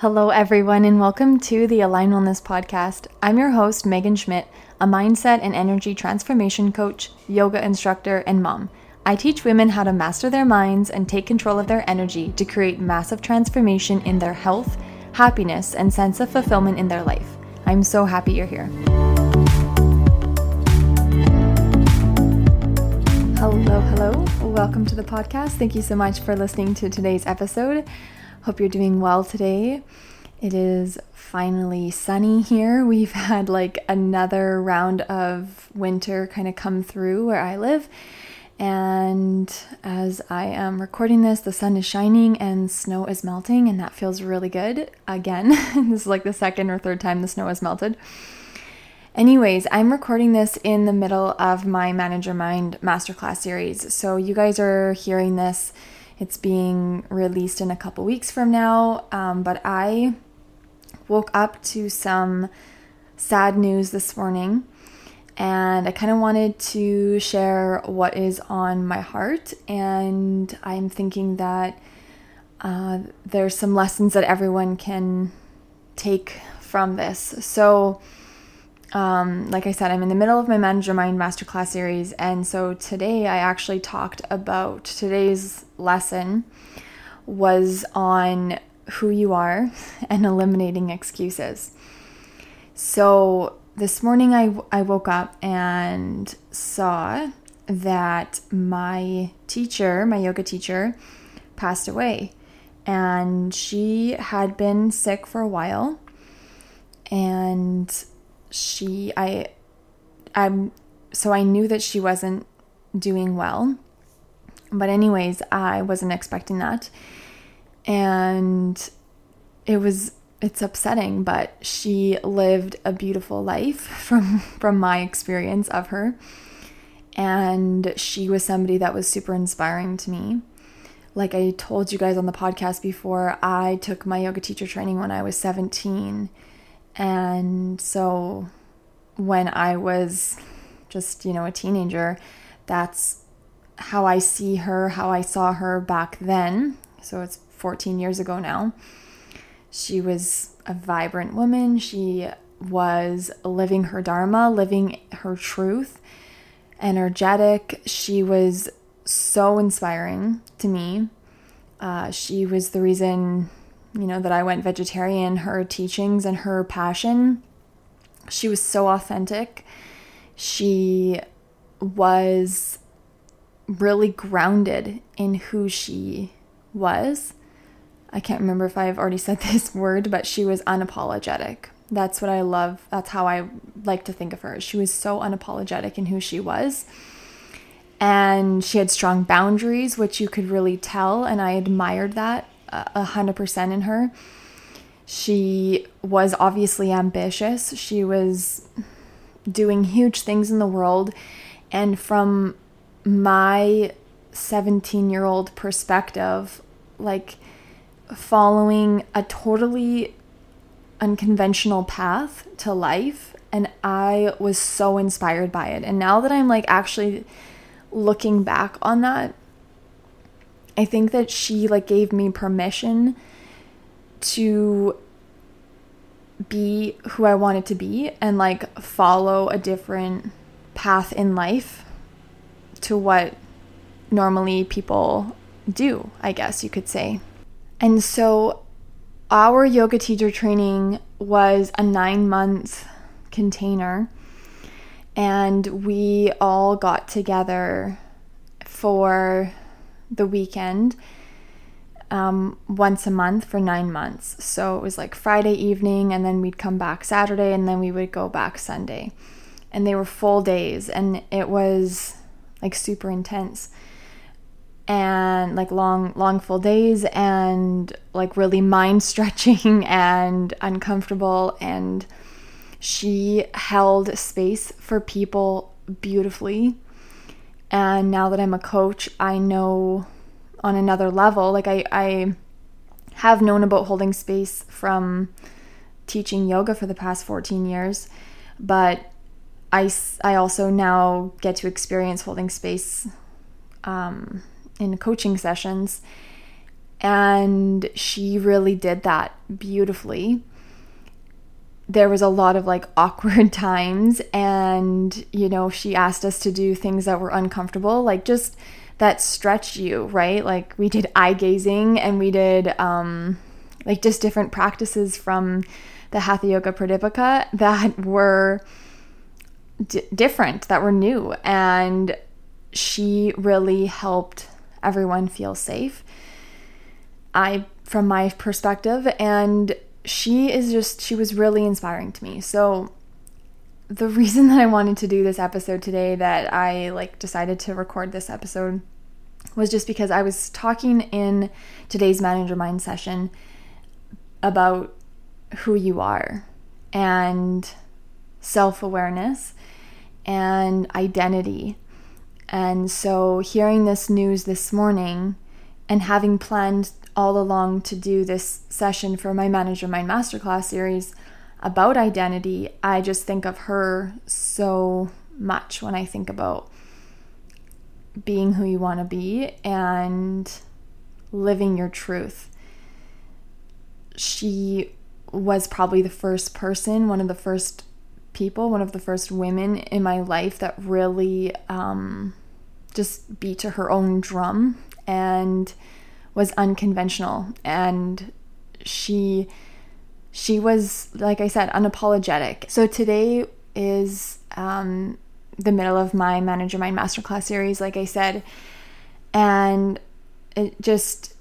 Hello, everyone, and welcome to the Align Wellness Podcast. I'm your host, Megan Schmidt, a mindset and energy transformation coach, yoga instructor, and mom. I teach women how to master their minds and take control of their energy to create massive transformation in their health, happiness, and sense of fulfillment in their life. I'm so happy you're here. Hello, hello. Welcome to the podcast. Thank you so much for listening to today's episode. Hope you're doing well today. It is finally sunny here. We've had like another round of winter kind of come through where I live. And as I am recording this, the sun is shining and snow is melting, and that feels really good. Again, this is like the second or third time the snow has melted. Anyways, I'm recording this in the middle of my Manager Mind Masterclass series. So you guys are hearing this it's being released in a couple weeks from now. Um, but I woke up to some sad news this morning and I kind of wanted to share what is on my heart. And I'm thinking that uh, there's some lessons that everyone can take from this. So, um, like I said, I'm in the middle of my Manager Mind Masterclass series, and so today I actually talked about today's lesson was on who you are and eliminating excuses. So this morning I, I woke up and saw that my teacher, my yoga teacher, passed away. And she had been sick for a while. And she I I'm so I knew that she wasn't doing well. But anyways, I wasn't expecting that. And it was it's upsetting, but she lived a beautiful life from from my experience of her. And she was somebody that was super inspiring to me. Like I told you guys on the podcast before, I took my yoga teacher training when I was 17 and so when I was just, you know, a teenager, that's how I see her, how I saw her back then. So it's 14 years ago now. She was a vibrant woman. She was living her dharma, living her truth, energetic. She was so inspiring to me. Uh, she was the reason you know, that I went vegetarian, her teachings and her passion, she was so authentic. She was really grounded in who she was. I can't remember if I've already said this word, but she was unapologetic. That's what I love. That's how I like to think of her. She was so unapologetic in who she was. And she had strong boundaries, which you could really tell. And I admired that a hundred percent in her. She was obviously ambitious. She was doing huge things in the world. And from my 17 year old perspective, like following a totally unconventional path to life. And I was so inspired by it. And now that I'm like actually looking back on that, I think that she like gave me permission to be who I wanted to be and like follow a different path in life to what normally people do, I guess you could say. And so our yoga teacher training was a 9 month container and we all got together for the weekend um, once a month for nine months. So it was like Friday evening, and then we'd come back Saturday, and then we would go back Sunday. And they were full days, and it was like super intense and like long long full days and like really mind stretching and uncomfortable and she held space for people beautifully and now that I'm a coach, I know on another level. Like I, I have known about holding space from teaching yoga for the past 14 years, but I, I also now get to experience holding space um, in coaching sessions. And she really did that beautifully. There was a lot of like awkward times, and you know, she asked us to do things that were uncomfortable, like just that stretch you, right? Like we did eye gazing and we did um, like just different practices from the Hatha Yoga Pradipika that were d- different, that were new. And she really helped everyone feel safe. I, from my perspective, and she is just, she was really inspiring to me. So, the reason that I wanted to do this episode today, that I like decided to record this episode, was just because I was talking in today's Manager Mind session about who you are and self awareness and identity. And so, hearing this news this morning and having planned all along to do this session for my Manager Mind Masterclass series about identity, I just think of her so much when I think about being who you want to be and living your truth. She was probably the first person, one of the first people, one of the first women in my life that really um, just beat to her own drum and was unconventional. And she she was like I said unapologetic. So today is um, the middle of my Manager Mind Masterclass series, like I said, and it just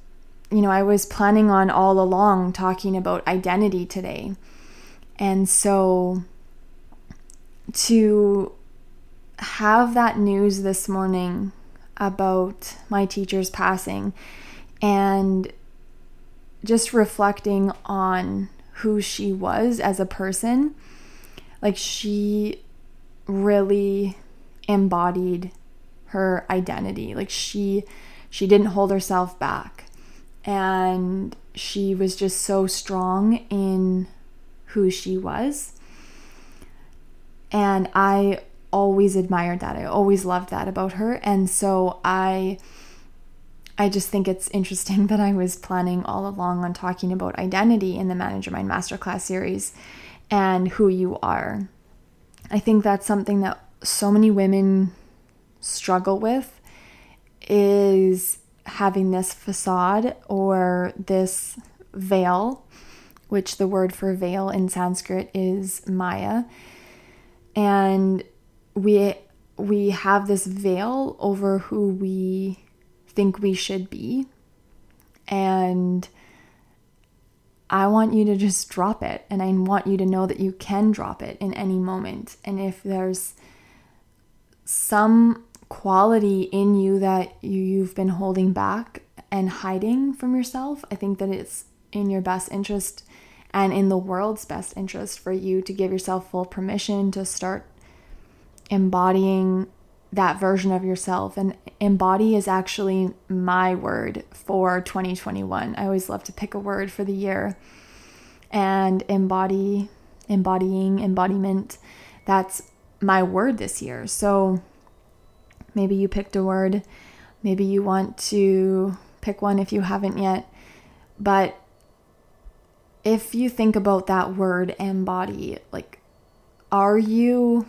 you know, I was planning on all along talking about identity today. And so to have that news this morning about my teacher's passing and just reflecting on who she was as a person, like she really embodied her identity. Like she she didn't hold herself back and she was just so strong in who she was. And I always admired that. I always loved that about her. And so I I just think it's interesting that I was planning all along on talking about identity in the Manager Mind Masterclass series and who you are. I think that's something that so many women struggle with is having this facade or this veil, which the word for veil in Sanskrit is Maya. And we we have this veil over who we think we should be. And I want you to just drop it. And I want you to know that you can drop it in any moment. And if there's some quality in you that you, you've been holding back and hiding from yourself, I think that it's in your best interest and in the world's best interest for you to give yourself full permission to start embodying that version of yourself. And embody is actually my word for 2021. I always love to pick a word for the year. And embody, embodying, embodiment, that's my word this year. So Maybe you picked a word. Maybe you want to pick one if you haven't yet. But if you think about that word embody, like, are you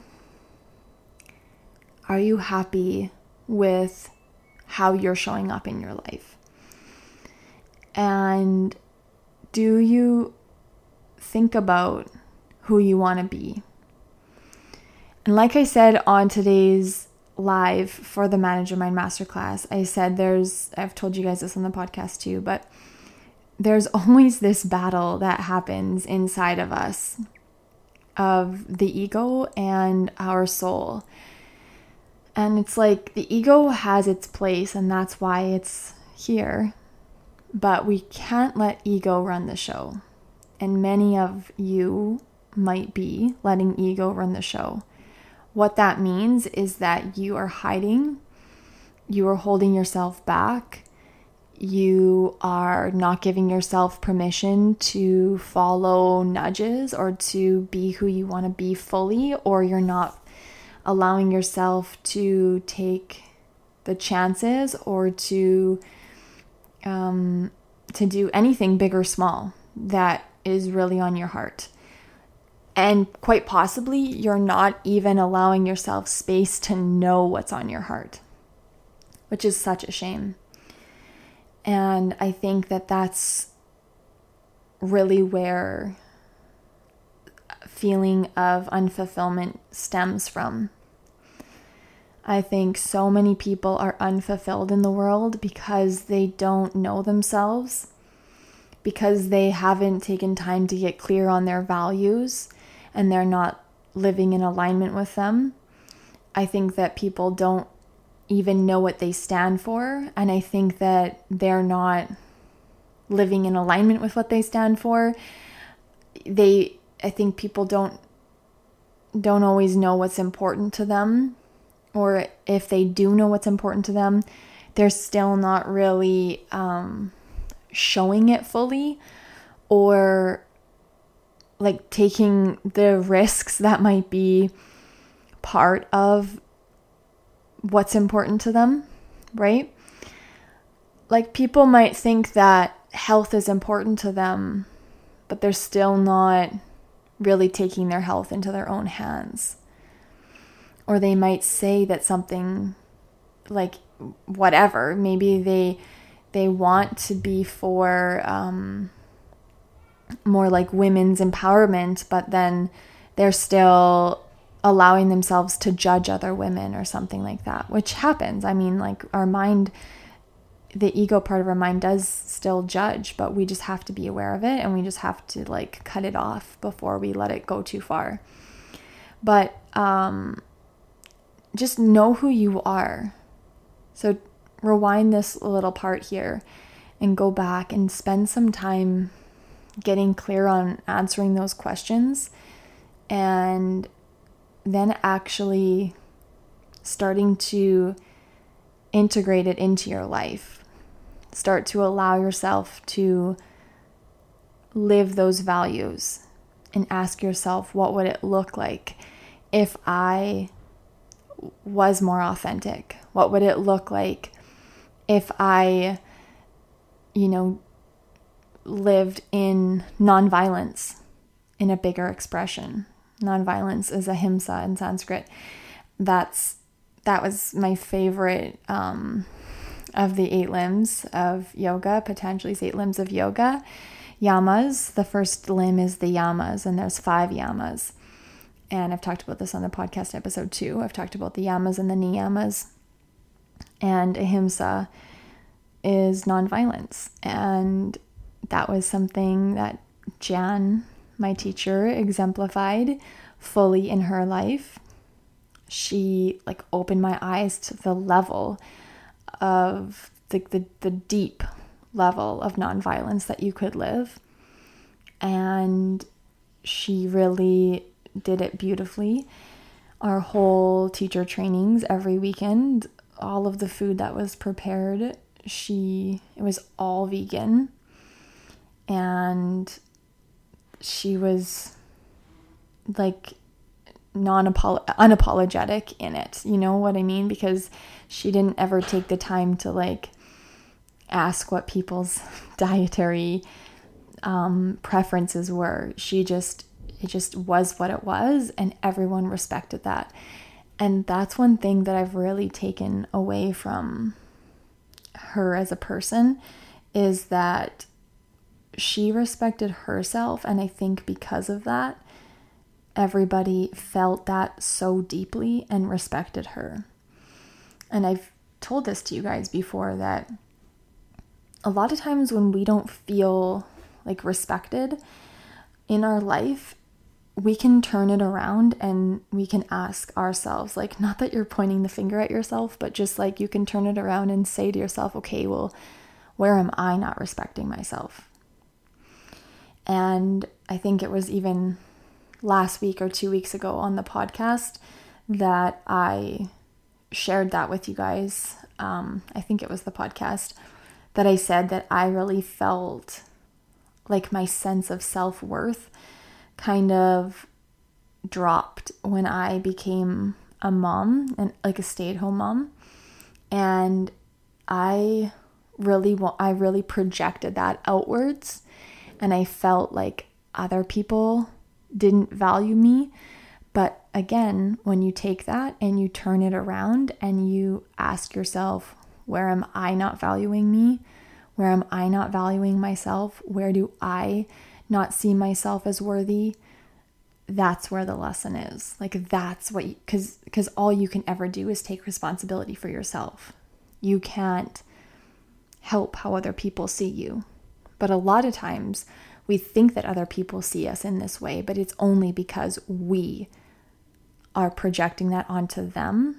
are you happy with how you're showing up in your life? And do you think about who you want to be? And like I said on today's live for the Manager Mind Masterclass, I said there's, I've told you guys this on the podcast too, but there's always this battle that happens inside of us of the ego and our soul. And it's like the ego has its place, and that's why it's here. But we can't let ego run the show. And many of you might be letting ego run the show. What that means is that you are hiding, you are holding yourself back, you are not giving yourself permission to follow nudges or to be who you want to be fully, or you're not allowing yourself to take the chances or to um, to do anything big or small that is really on your heart. And quite possibly, you're not even allowing yourself space to know what's on your heart, which is such a shame. And I think that that's really where feeling of unfulfillment stems from. I think so many people are unfulfilled in the world because they don't know themselves, because they haven't taken time to get clear on their values and they're not living in alignment with them. I think that people don't even know what they stand for, and I think that they're not living in alignment with what they stand for. They I think people don't don't always know what's important to them or if they do know what's important to them, they're still not really um, showing it fully or like taking the risks that might be part of what's important to them, right? Like people might think that health is important to them, but they're still not really taking their health into their own hands. Or they might say that something like whatever. Maybe they they want to be for um, more like women's empowerment but then they're still allowing themselves to judge other women or something like that which happens. I mean like our mind the ego part of our mind does still judge but we just have to be aware of it and we just have to like cut it off before we let it go too far but um just know who you are. So rewind this little part here and go back and spend some time getting clear on answering those questions and then actually starting to integrate it into your life. Start to allow yourself to live those values and ask yourself, what would it look like if I was more authentic? What would it look like if I, you know, lived in nonviolence in a bigger expression? Nonviolence is ahimsa in Sanskrit. That's that was my favorite um, of the eight limbs of yoga, Patanjali's eight limbs of yoga. Yamas, the first limb is the yamas, and there's five yamas. And I've talked about this on the podcast episode too. I've talked about the yamas and the niyamas. And ahimsa is nonviolence. And that was something that Jan, my teacher, exemplified fully in her life. She like opened my eyes to the level of the, the, the deep level of nonviolence that you could live. And she really did it beautifully. Our whole teacher trainings every weekend, all of the food that was prepared, she it was all vegan. And she was like non unapologetic in it. You know what I mean? Because she didn't ever take the time to like ask what people's dietary um, preferences were. She just it just was what it was, and everyone respected that. And that's one thing that I've really taken away from her as a person is that she respected herself. And I think because of that, everybody felt that so deeply and respected her. And I've told this to you guys before that a lot of times when we don't feel like respected in our life, we can turn it around and we can ask ourselves, like, not that you're pointing the finger at yourself, but just like you can turn it around and say to yourself, okay, well, where am I not respecting myself? And I think it was even last week or two weeks ago on the podcast that I shared that with you guys. Um, I think it was the podcast that I said that I really felt like my sense of self worth kind of dropped when I became a mom and like a stay at home mom. And I really I really projected that outwards and I felt like other people didn't value me. But again, when you take that and you turn it around and you ask yourself, where am I not valuing me? Where am I not valuing myself? Where do I not see myself as worthy? That's where the lesson is. Like that's what cuz cuz all you can ever do is take responsibility for yourself. You can't help how other people see you. But a lot of times we think that other people see us in this way, but it's only because we are projecting that onto them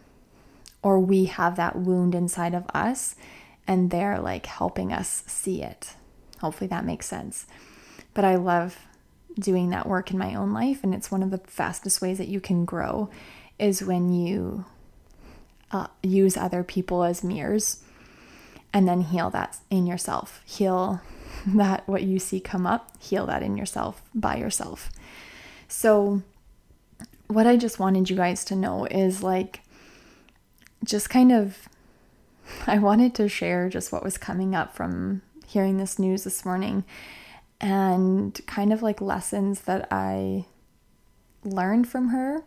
or we have that wound inside of us and they're like helping us see it. Hopefully that makes sense. But I love doing that work in my own life and it's one of the fastest ways that you can grow is when you uh, use other people as mirrors and then heal that in yourself. Heal that what you see come up, heal that in yourself by yourself. So, what I just wanted you guys to know is like, just kind of, I wanted to share just what was coming up from hearing this news this morning and kind of like lessons that I learned from her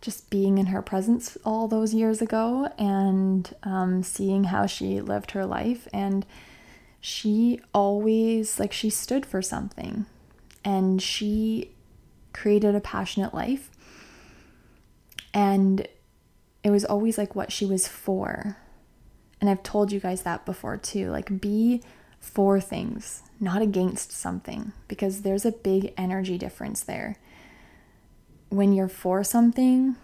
just being in her presence all those years ago and um, seeing how she lived her life. And she always, like, she stood for something and she created a passionate life. And it was always like what she was for. And I've told you guys that before too. Like, be for things, not against something, because there's a big energy difference there when you're for something,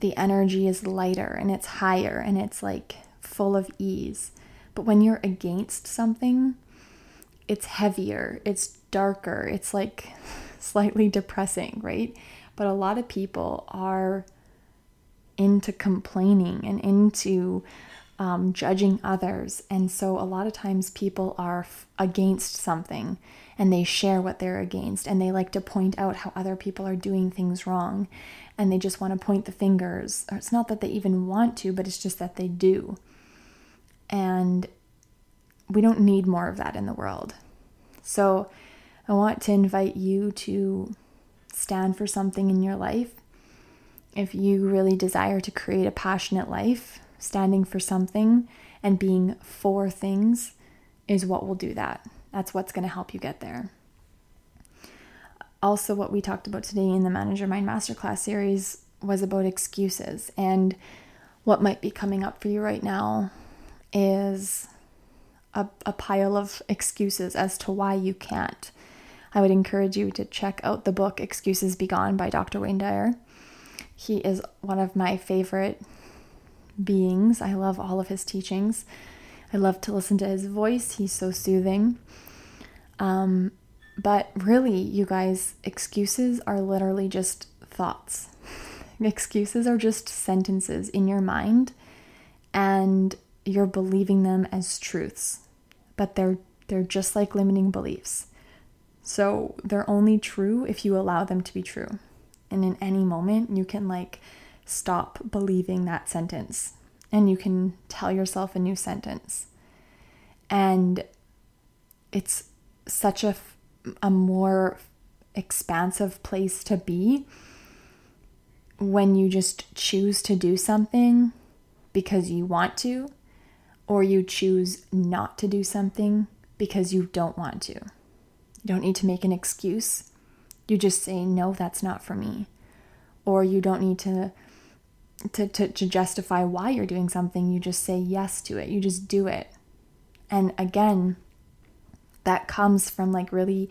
the energy is lighter and it's higher and it's like full of ease. But when you're against something, it's heavier, it's darker, it's like slightly depressing, right? But a lot of people are into complaining and into um, judging others. And so a lot of times people are f- against something and they share what they're against and they like to point out how other people are doing things wrong and they just want to point the fingers. Or it's not that they even want to, but it's just that they do. And we don't need more of that in the world. So I want to invite you to stand for something in your life. If you really desire to create a passionate life, standing for something and being for things is what will do that. That's what's going to help you get there. Also, what we talked about today in the Manager Mind Masterclass series was about excuses. And what might be coming up for you right now is a, a pile of excuses as to why you can't. I would encourage you to check out the book Excuses Be Gone by Dr. Wayne Dyer. He is one of my favorite beings. I love all of his teachings. I love to listen to his voice. He's so soothing. Um, but really, you guys, excuses are literally just thoughts. excuses are just sentences in your mind, and you're believing them as truths. But they're they're just like limiting beliefs. So they're only true if you allow them to be true. And in any moment, you can like stop believing that sentence and you can tell yourself a new sentence. And it's such a, a more expansive place to be when you just choose to do something because you want to, or you choose not to do something because you don't want to. You don't need to make an excuse. You just say, no, that's not for me. Or you don't need to to, to, to justify why you're doing something. You just say yes to it. You just do it. And again, that comes from like really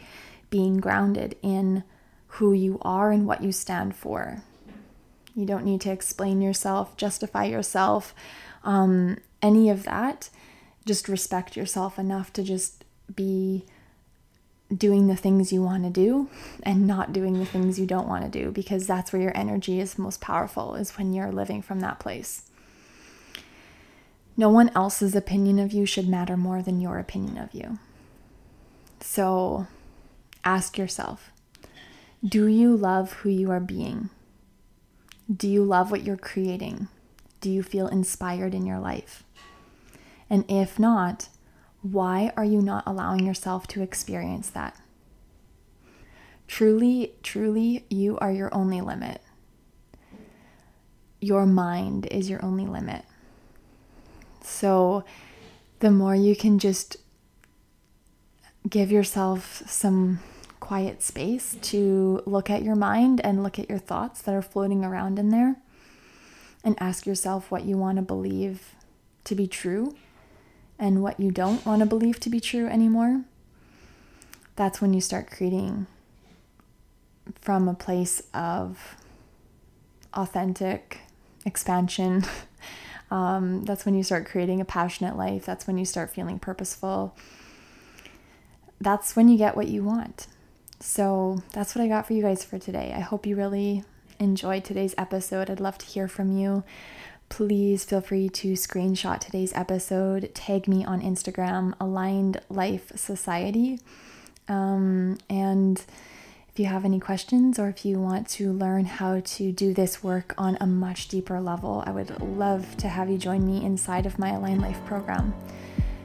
being grounded in who you are and what you stand for. You don't need to explain yourself, justify yourself, um, any of that. Just respect yourself enough to just be doing the things you want to do and not doing the things you don't want to do because that's where your energy is most powerful is when you're living from that place. No one else's opinion of you should matter more than your opinion of you. So ask yourself do you love who you are being? Do you love what you're creating? Do you feel inspired in your life? And if not, Why are you not allowing yourself to experience that? Truly, truly, you are your only limit. Your mind is your only limit. So, the more you can just give yourself some quiet space to look at your mind and look at your thoughts that are floating around in there and ask yourself what you want to believe to be true and what you don't want to believe to be true anymore. That's when you start creating from a place of authentic expansion. um, that's when you start creating a passionate life. That's when you start feeling purposeful. That's when you get what you want. So that's what I got for you guys for today. I hope you really enjoyed today's episode. I'd love to hear from you. Please feel free to screenshot today's episode, tag me on Instagram, Aligned Life Society. Um, and if you have any questions or if you want to learn how to do this work on a much deeper level, I would love to have you join me inside of my Align Life program.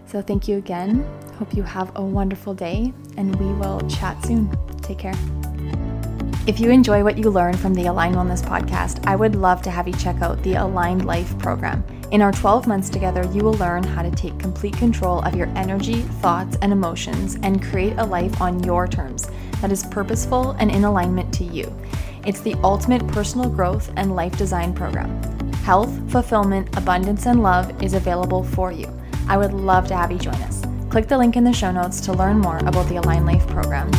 So, thank you again. Hope you have a wonderful day, and we will chat soon. Take care. If you enjoy what you learn from the Align Wellness podcast, I would love to have you check out the Aligned Life program. In our 12 months together, you will learn how to take complete control of your energy, thoughts, and emotions and create a life on your terms that is purposeful and in alignment to you. It's the ultimate personal growth and life design program. Health, fulfillment, abundance, and love is available for you. I would love to have you join us. Click the link in the show notes to learn more about the Align Life program.